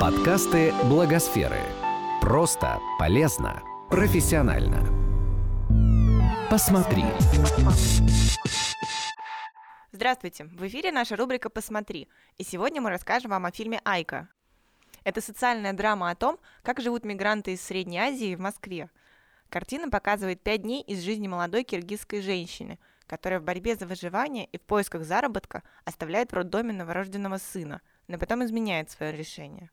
Подкасты Благосферы. Просто, полезно, профессионально. Посмотри. Здравствуйте! В эфире наша рубрика «Посмотри». И сегодня мы расскажем вам о фильме «Айка». Это социальная драма о том, как живут мигранты из Средней Азии в Москве. Картина показывает пять дней из жизни молодой киргизской женщины, которая в борьбе за выживание и в поисках заработка оставляет в роддоме новорожденного сына, но потом изменяет свое решение.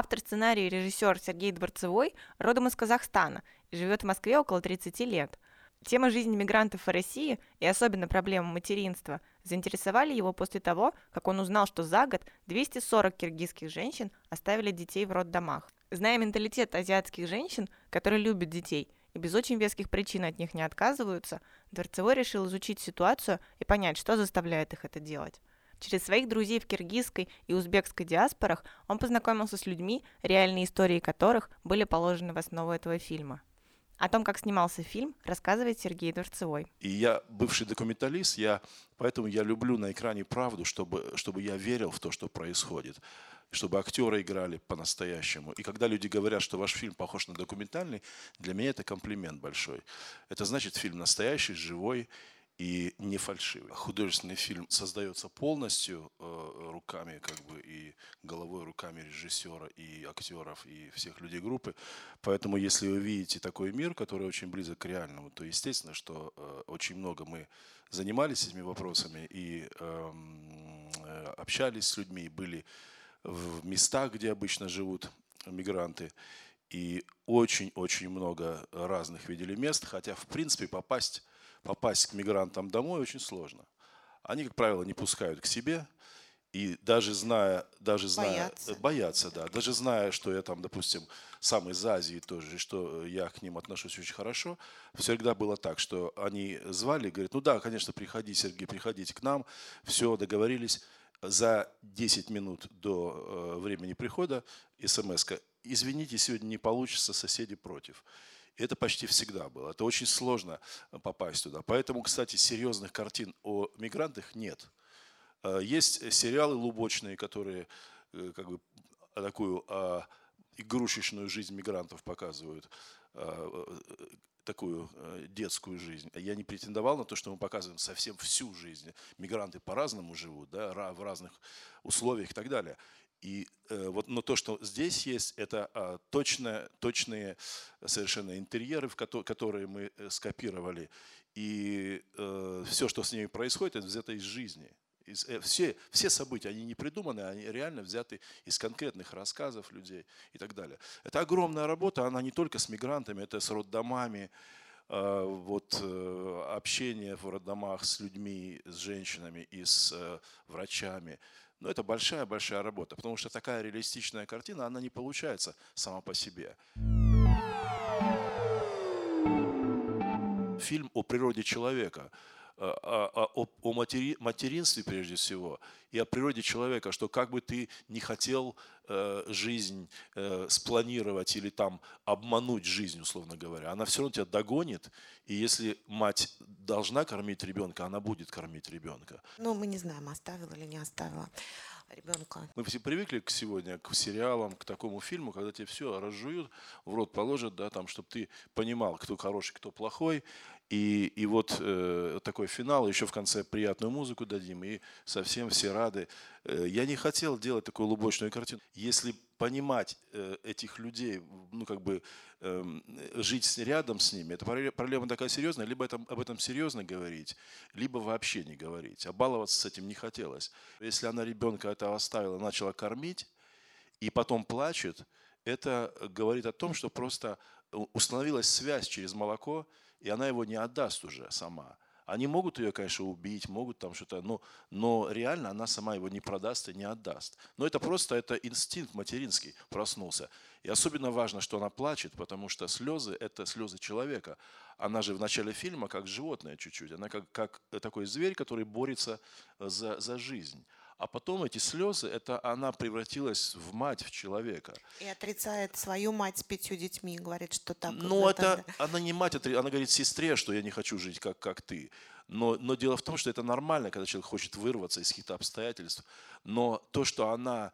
Автор сценария и режиссер Сергей Дворцевой родом из Казахстана и живет в Москве около 30 лет. Тема жизни мигрантов в России и особенно проблема материнства заинтересовали его после того, как он узнал, что за год 240 киргизских женщин оставили детей в роддомах. Зная менталитет азиатских женщин, которые любят детей и без очень веских причин от них не отказываются, Дворцевой решил изучить ситуацию и понять, что заставляет их это делать. Через своих друзей в киргизской и узбекской диаспорах он познакомился с людьми, реальные истории которых были положены в основу этого фильма. О том, как снимался фильм, рассказывает Сергей Дворцевой. И я бывший документалист, я, поэтому я люблю на экране правду, чтобы, чтобы я верил в то, что происходит чтобы актеры играли по-настоящему. И когда люди говорят, что ваш фильм похож на документальный, для меня это комплимент большой. Это значит, фильм настоящий, живой и не фальшивый. Художественный фильм создается полностью э, руками как бы и головой руками режиссера и актеров и всех людей группы. Поэтому если вы видите такой мир, который очень близок к реальному, то естественно, что э, очень много мы занимались этими вопросами и эм, э, общались с людьми, были в местах, где обычно живут мигранты. И очень-очень много разных видели мест, хотя, в принципе, попасть, попасть к мигрантам домой очень сложно. Они, как правило, не пускают к себе, и даже зная, даже зная, боятся. боятся, да, даже зная, что я там, допустим, сам из Азии тоже, и что я к ним отношусь очень хорошо, всегда было так, что они звали, говорят, ну да, конечно, приходи, Сергей, приходите к нам, все, договорились, за 10 минут до э, времени прихода смс -ка, извините, сегодня не получится, соседи против. Это почти всегда было. Это очень сложно попасть туда. Поэтому, кстати, серьезных картин о мигрантах нет. Э, есть сериалы лубочные, которые э, как бы такую а, игрушечную жизнь мигрантов показывают такую э, детскую жизнь. Я не претендовал на то, что мы показываем совсем всю жизнь. Мигранты по-разному живут, да, в разных условиях и так далее. И э, вот, но то, что здесь есть, это а, точно, точные совершенно интерьеры, в ко- которые мы э, скопировали. И э, все, что с ними происходит, это взято из жизни. Э, все, все события, они не придуманы, они реально взяты из конкретных рассказов людей и так далее. Это огромная работа, она не только с мигрантами, это с роддомами, э, вот, э, общение в роддомах с людьми, с женщинами и с врачами. Но это большая-большая работа, потому что такая реалистичная картина, она не получается сама по себе. Фильм о природе человека – о, о, о матери, материнстве прежде всего и о природе человека, что как бы ты не хотел э, жизнь э, спланировать или там обмануть жизнь, условно говоря, она все равно тебя догонит, и если мать должна кормить ребенка, она будет кормить ребенка. Ну, мы не знаем, оставила или не оставила ребенка. Мы все привыкли к сегодня к сериалам, к такому фильму, когда тебе все разжуют, в рот положат, да, там, чтобы ты понимал, кто хороший, кто плохой, и, и вот э, такой финал, еще в конце приятную музыку дадим, и совсем все рады. Э, я не хотел делать такую лубочную картину. Если понимать э, этих людей, ну как бы э, жить рядом с ними, это проблема такая серьезная, либо это, об этом серьезно говорить, либо вообще не говорить. А баловаться с этим не хотелось. Если она ребенка этого оставила, начала кормить, и потом плачет, это говорит о том, что просто установилась связь через молоко, и она его не отдаст уже сама. Они могут ее, конечно, убить, могут там что-то, но, но реально она сама его не продаст и не отдаст. Но это просто это инстинкт материнский проснулся. И особенно важно, что она плачет, потому что слезы – это слезы человека. Она же в начале фильма как животное чуть-чуть. Она как, как такой зверь, который борется за, за жизнь. А потом эти слезы, это она превратилась в мать, в человека. И отрицает свою мать с пятью детьми, говорит, что так. Ну, это, она не мать, она говорит сестре, что я не хочу жить, как, как ты. Но, но дело в том, что это нормально, когда человек хочет вырваться из каких-то обстоятельств. Но то, что она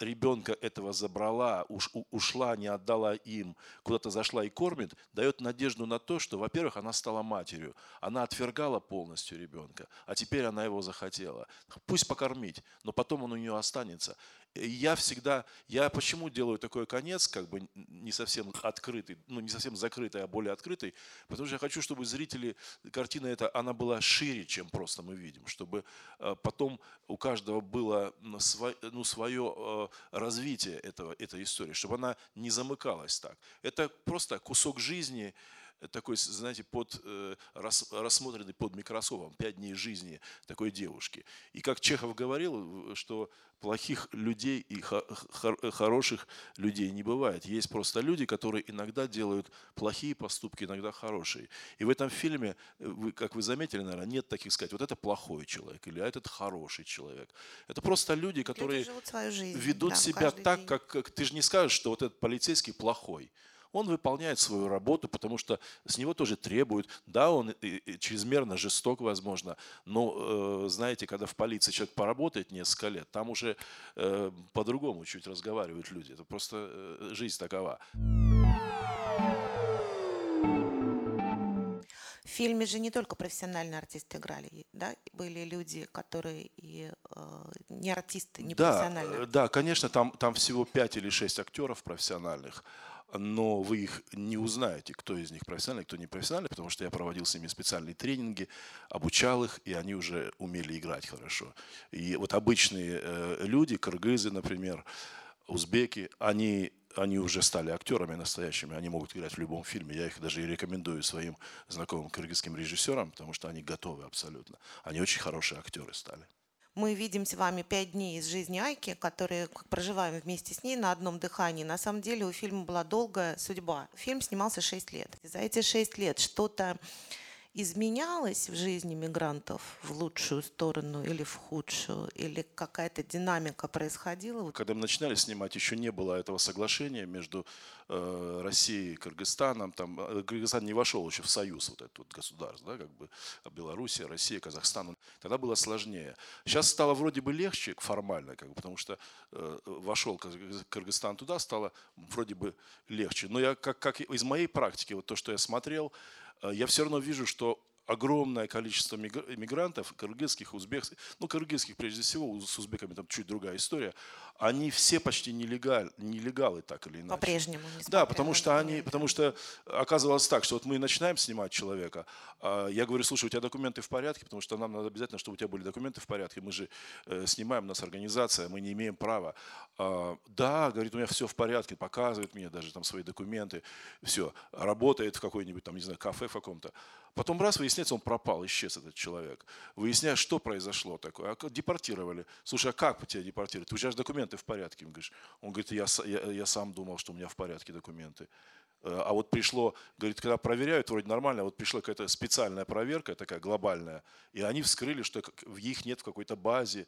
ребенка этого забрала, уш, ушла, не отдала им, куда-то зашла и кормит, дает надежду на то, что, во-первых, она стала матерью. Она отвергала полностью ребенка, а теперь она его захотела. Пусть покормить, но потом он у нее останется я всегда, я почему делаю такой конец, как бы не совсем открытый, ну не совсем закрытый, а более открытый, потому что я хочу, чтобы зрители, картина эта, она была шире, чем просто мы видим, чтобы э, потом у каждого было ну, свое э, развитие этого, этой истории, чтобы она не замыкалась так. Это просто кусок жизни, такой, знаете, под, э, рассмотренный под микроскопом, пять дней жизни такой девушки. И как Чехов говорил, что плохих людей и хороших людей не бывает. Есть просто люди, которые иногда делают плохие поступки, иногда хорошие. И в этом фильме, вы, как вы заметили, наверное, нет таких сказать, вот это плохой человек или а этот хороший человек. Это просто люди, которые люди жизнь, ведут да, себя так, как, как ты же не скажешь, что вот этот полицейский плохой он выполняет свою работу, потому что с него тоже требуют. Да, он чрезмерно жесток, возможно, но, э, знаете, когда в полиции человек поработает несколько лет, там уже э, по-другому чуть разговаривают люди. Это просто э, жизнь такова. В фильме же не только профессиональные артисты играли, да, были люди, которые и э, не артисты, не да, профессиональные. Да, конечно, там, там всего пять или шесть актеров профессиональных но вы их не узнаете, кто из них профессиональный, кто не профессиональный, потому что я проводил с ними специальные тренинги, обучал их, и они уже умели играть хорошо. И вот обычные э, люди, кыргызы, например, узбеки, они они уже стали актерами настоящими, они могут играть в любом фильме. Я их даже и рекомендую своим знакомым кыргызским режиссерам, потому что они готовы абсолютно. Они очень хорошие актеры стали. Мы видим с вами пять дней из жизни Айки, которые проживаем вместе с ней на одном дыхании. На самом деле у фильма была долгая судьба. Фильм снимался шесть лет. За эти шесть лет что-то изменялось в жизни мигрантов в лучшую сторону или в худшую? Или какая-то динамика происходила? Когда мы начинали снимать, еще не было этого соглашения между э, Россией и Кыргызстаном. Там, э, Кыргызстан не вошел еще в союз вот этот вот государств, да, как бы Белоруссия, Россия, Казахстан. Тогда было сложнее. Сейчас стало вроде бы легче формально, как бы, потому что э, вошел Кыргызстан туда, стало вроде бы легче. Но я, как, как из моей практики, вот то, что я смотрел, я все равно вижу, что огромное количество мигрантов, кыргызских, узбекских, ну, кыргызских прежде всего, с узбеками там чуть другая история, они все почти нелегаль, нелегалы так или иначе. По-прежнему. Да, потому что они, потому что оказывалось так, что вот мы начинаем снимать человека, а я говорю, слушай, у тебя документы в порядке, потому что нам надо обязательно, чтобы у тебя были документы в порядке, мы же э, снимаем, у нас организация, мы не имеем права. А, да, говорит, у меня все в порядке, показывает мне даже там свои документы, все, работает в какой-нибудь там, не знаю, кафе в каком-то. Потом раз выясняется, он пропал, исчез этот человек. Выясняешь, что произошло такое. А депортировали. Слушай, а как тебя депортировали? Ты у тебя же документы в порядке. Он говорит, он говорит я, я, я сам думал, что у меня в порядке документы. Э, а вот пришло, говорит, когда проверяют, вроде нормально, а вот пришла какая-то специальная проверка, такая глобальная, и они вскрыли, что их нет в какой-то базе.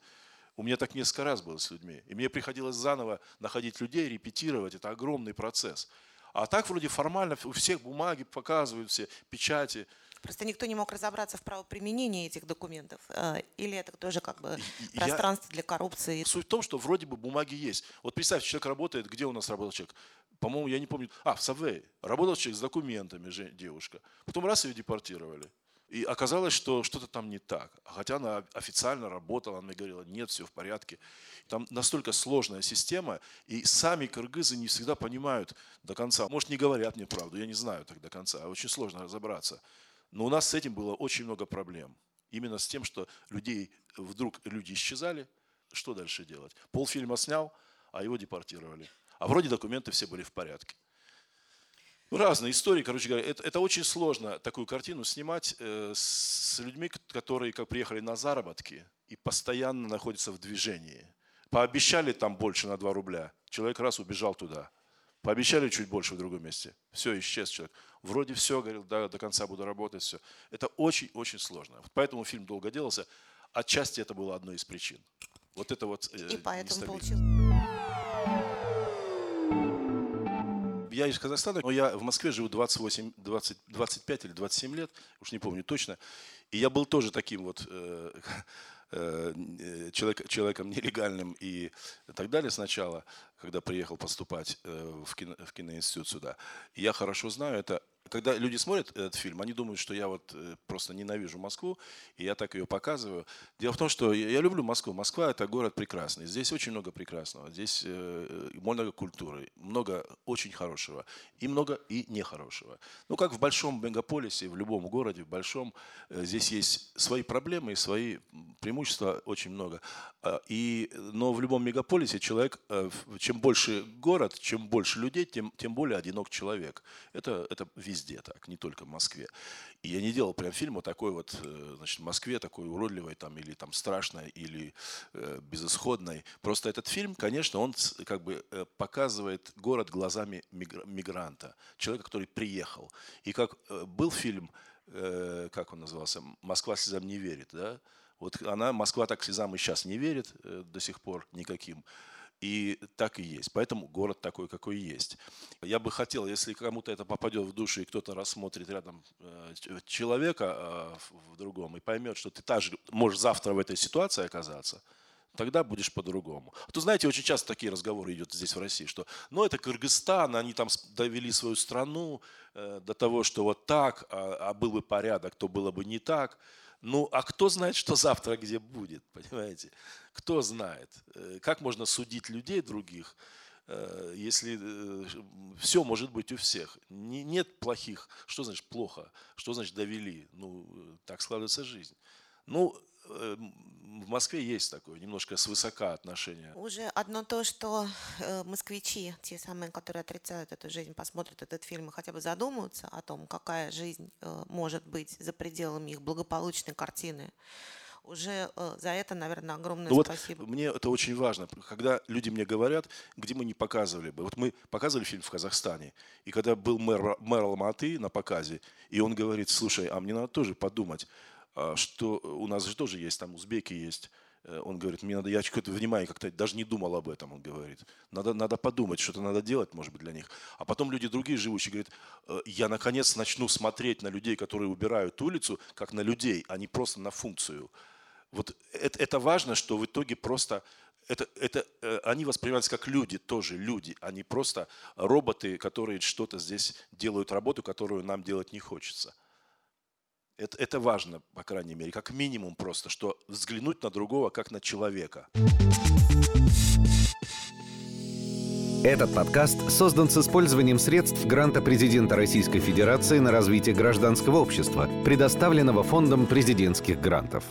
У меня так несколько раз было с людьми. И мне приходилось заново находить людей, репетировать. Это огромный процесс. А так вроде формально у всех бумаги показывают, все печати. Просто никто не мог разобраться в правоприменении этих документов. Э, или это тоже как бы пространство Я... для коррупции? Суть в том, что вроде бы бумаги есть. Вот представьте, человек работает, где у нас работал человек? По-моему, я не помню. А, в Саввее. Работал человек с документами, девушка. Потом раз ее депортировали. И оказалось, что что-то там не так. Хотя она официально работала, она мне говорила, нет, все в порядке. Там настолько сложная система, и сами кыргызы не всегда понимают до конца. Может, не говорят мне правду, я не знаю так до конца. Очень сложно разобраться. Но у нас с этим было очень много проблем. Именно с тем, что людей, вдруг люди исчезали, что дальше делать? Полфильма снял, а его депортировали. А вроде документы все были в порядке. Ну, разные истории, короче говоря. Это, это очень сложно такую картину снимать э, с людьми, которые как приехали на заработки и постоянно находятся в движении. Пообещали там больше на 2 рубля. Человек раз убежал туда. Пообещали чуть больше в другом месте. Все, исчез человек. Вроде все, говорил, да, до конца буду работать, все. Это очень-очень сложно. Поэтому фильм долго делался. Отчасти это было одной из причин. Вот это вот э, И поэтому получил. я из Казахстана, но я в Москве живу 28, 20, 25 или 27 лет, уж не помню точно. И я был тоже таким вот э, человек, человеком нелегальным и так далее сначала, когда приехал поступать э, в, кино, в киноинститут сюда. Я хорошо знаю это когда люди смотрят этот фильм, они думают, что я вот э, просто ненавижу Москву, и я так ее показываю. Дело в том, что я люблю Москву. Москва – это город прекрасный. Здесь очень много прекрасного. Здесь э, много культуры, много очень хорошего, и много и нехорошего. Ну, как в большом мегаполисе, в любом городе, в большом, э, здесь есть свои проблемы и свои преимущества очень много. А, и, но в любом мегаполисе человек, чем больше город, чем больше людей, тем, тем более одинок человек. Это, это везде везде так, не только в Москве. И я не делал прям фильм вот такой вот, э, значит, Москве такой уродливой там или там страшной или э, безысходной. Просто этот фильм, конечно, он как бы э, показывает город глазами мигранта, человека, который приехал. И как э, был фильм, э, как он назывался, «Москва слезам не верит», да? Вот она, Москва так слезам и сейчас не верит э, до сих пор никаким. И так и есть. Поэтому город такой, какой есть. Я бы хотел, если кому-то это попадет в душу, и кто-то рассмотрит рядом э, человека э, в другом и поймет, что ты также можешь завтра в этой ситуации оказаться, тогда будешь по-другому. А то, знаете, очень часто такие разговоры идут здесь в России, что, ну, это Кыргызстан, они там довели свою страну э, до того, что вот так, а, а был бы порядок, то было бы не так. Ну, а кто знает, что завтра где будет, понимаете? Кто знает? Э, как можно судить людей других, э, если э, все может быть у всех? Нет плохих. Что значит плохо? Что значит довели? Ну, так складывается жизнь. Ну, в Москве есть такое немножко свысока отношение. Уже одно то, что э, москвичи, те самые, которые отрицают эту жизнь, посмотрят этот фильм и хотя бы задумаются о том, какая жизнь э, может быть за пределами их благополучной картины, уже э, за это, наверное, огромное ну спасибо. Вот мне это очень важно. Когда люди мне говорят, где мы не показывали бы. Вот мы показывали фильм в Казахстане, и когда был мэр, мэр Алматы на показе, и он говорит, слушай, а мне надо тоже подумать, что у нас же тоже есть, там узбеки есть. Э, он говорит, мне надо, я какое-то внимание как-то даже не думал об этом, он говорит. Надо, надо подумать, что-то надо делать, может быть, для них. А потом люди другие живущие говорят, «Э, я наконец начну смотреть на людей, которые убирают улицу, как на людей, а не просто на функцию. Вот это, это важно, что в итоге просто это, это, э, они воспринимаются как люди, тоже люди, а не просто роботы, которые что-то здесь делают работу, которую нам делать не хочется. Это, это важно, по крайней мере, как минимум просто, что взглянуть на другого как на человека. Этот подкаст создан с использованием средств гранта президента Российской Федерации на развитие гражданского общества, предоставленного Фондом президентских грантов.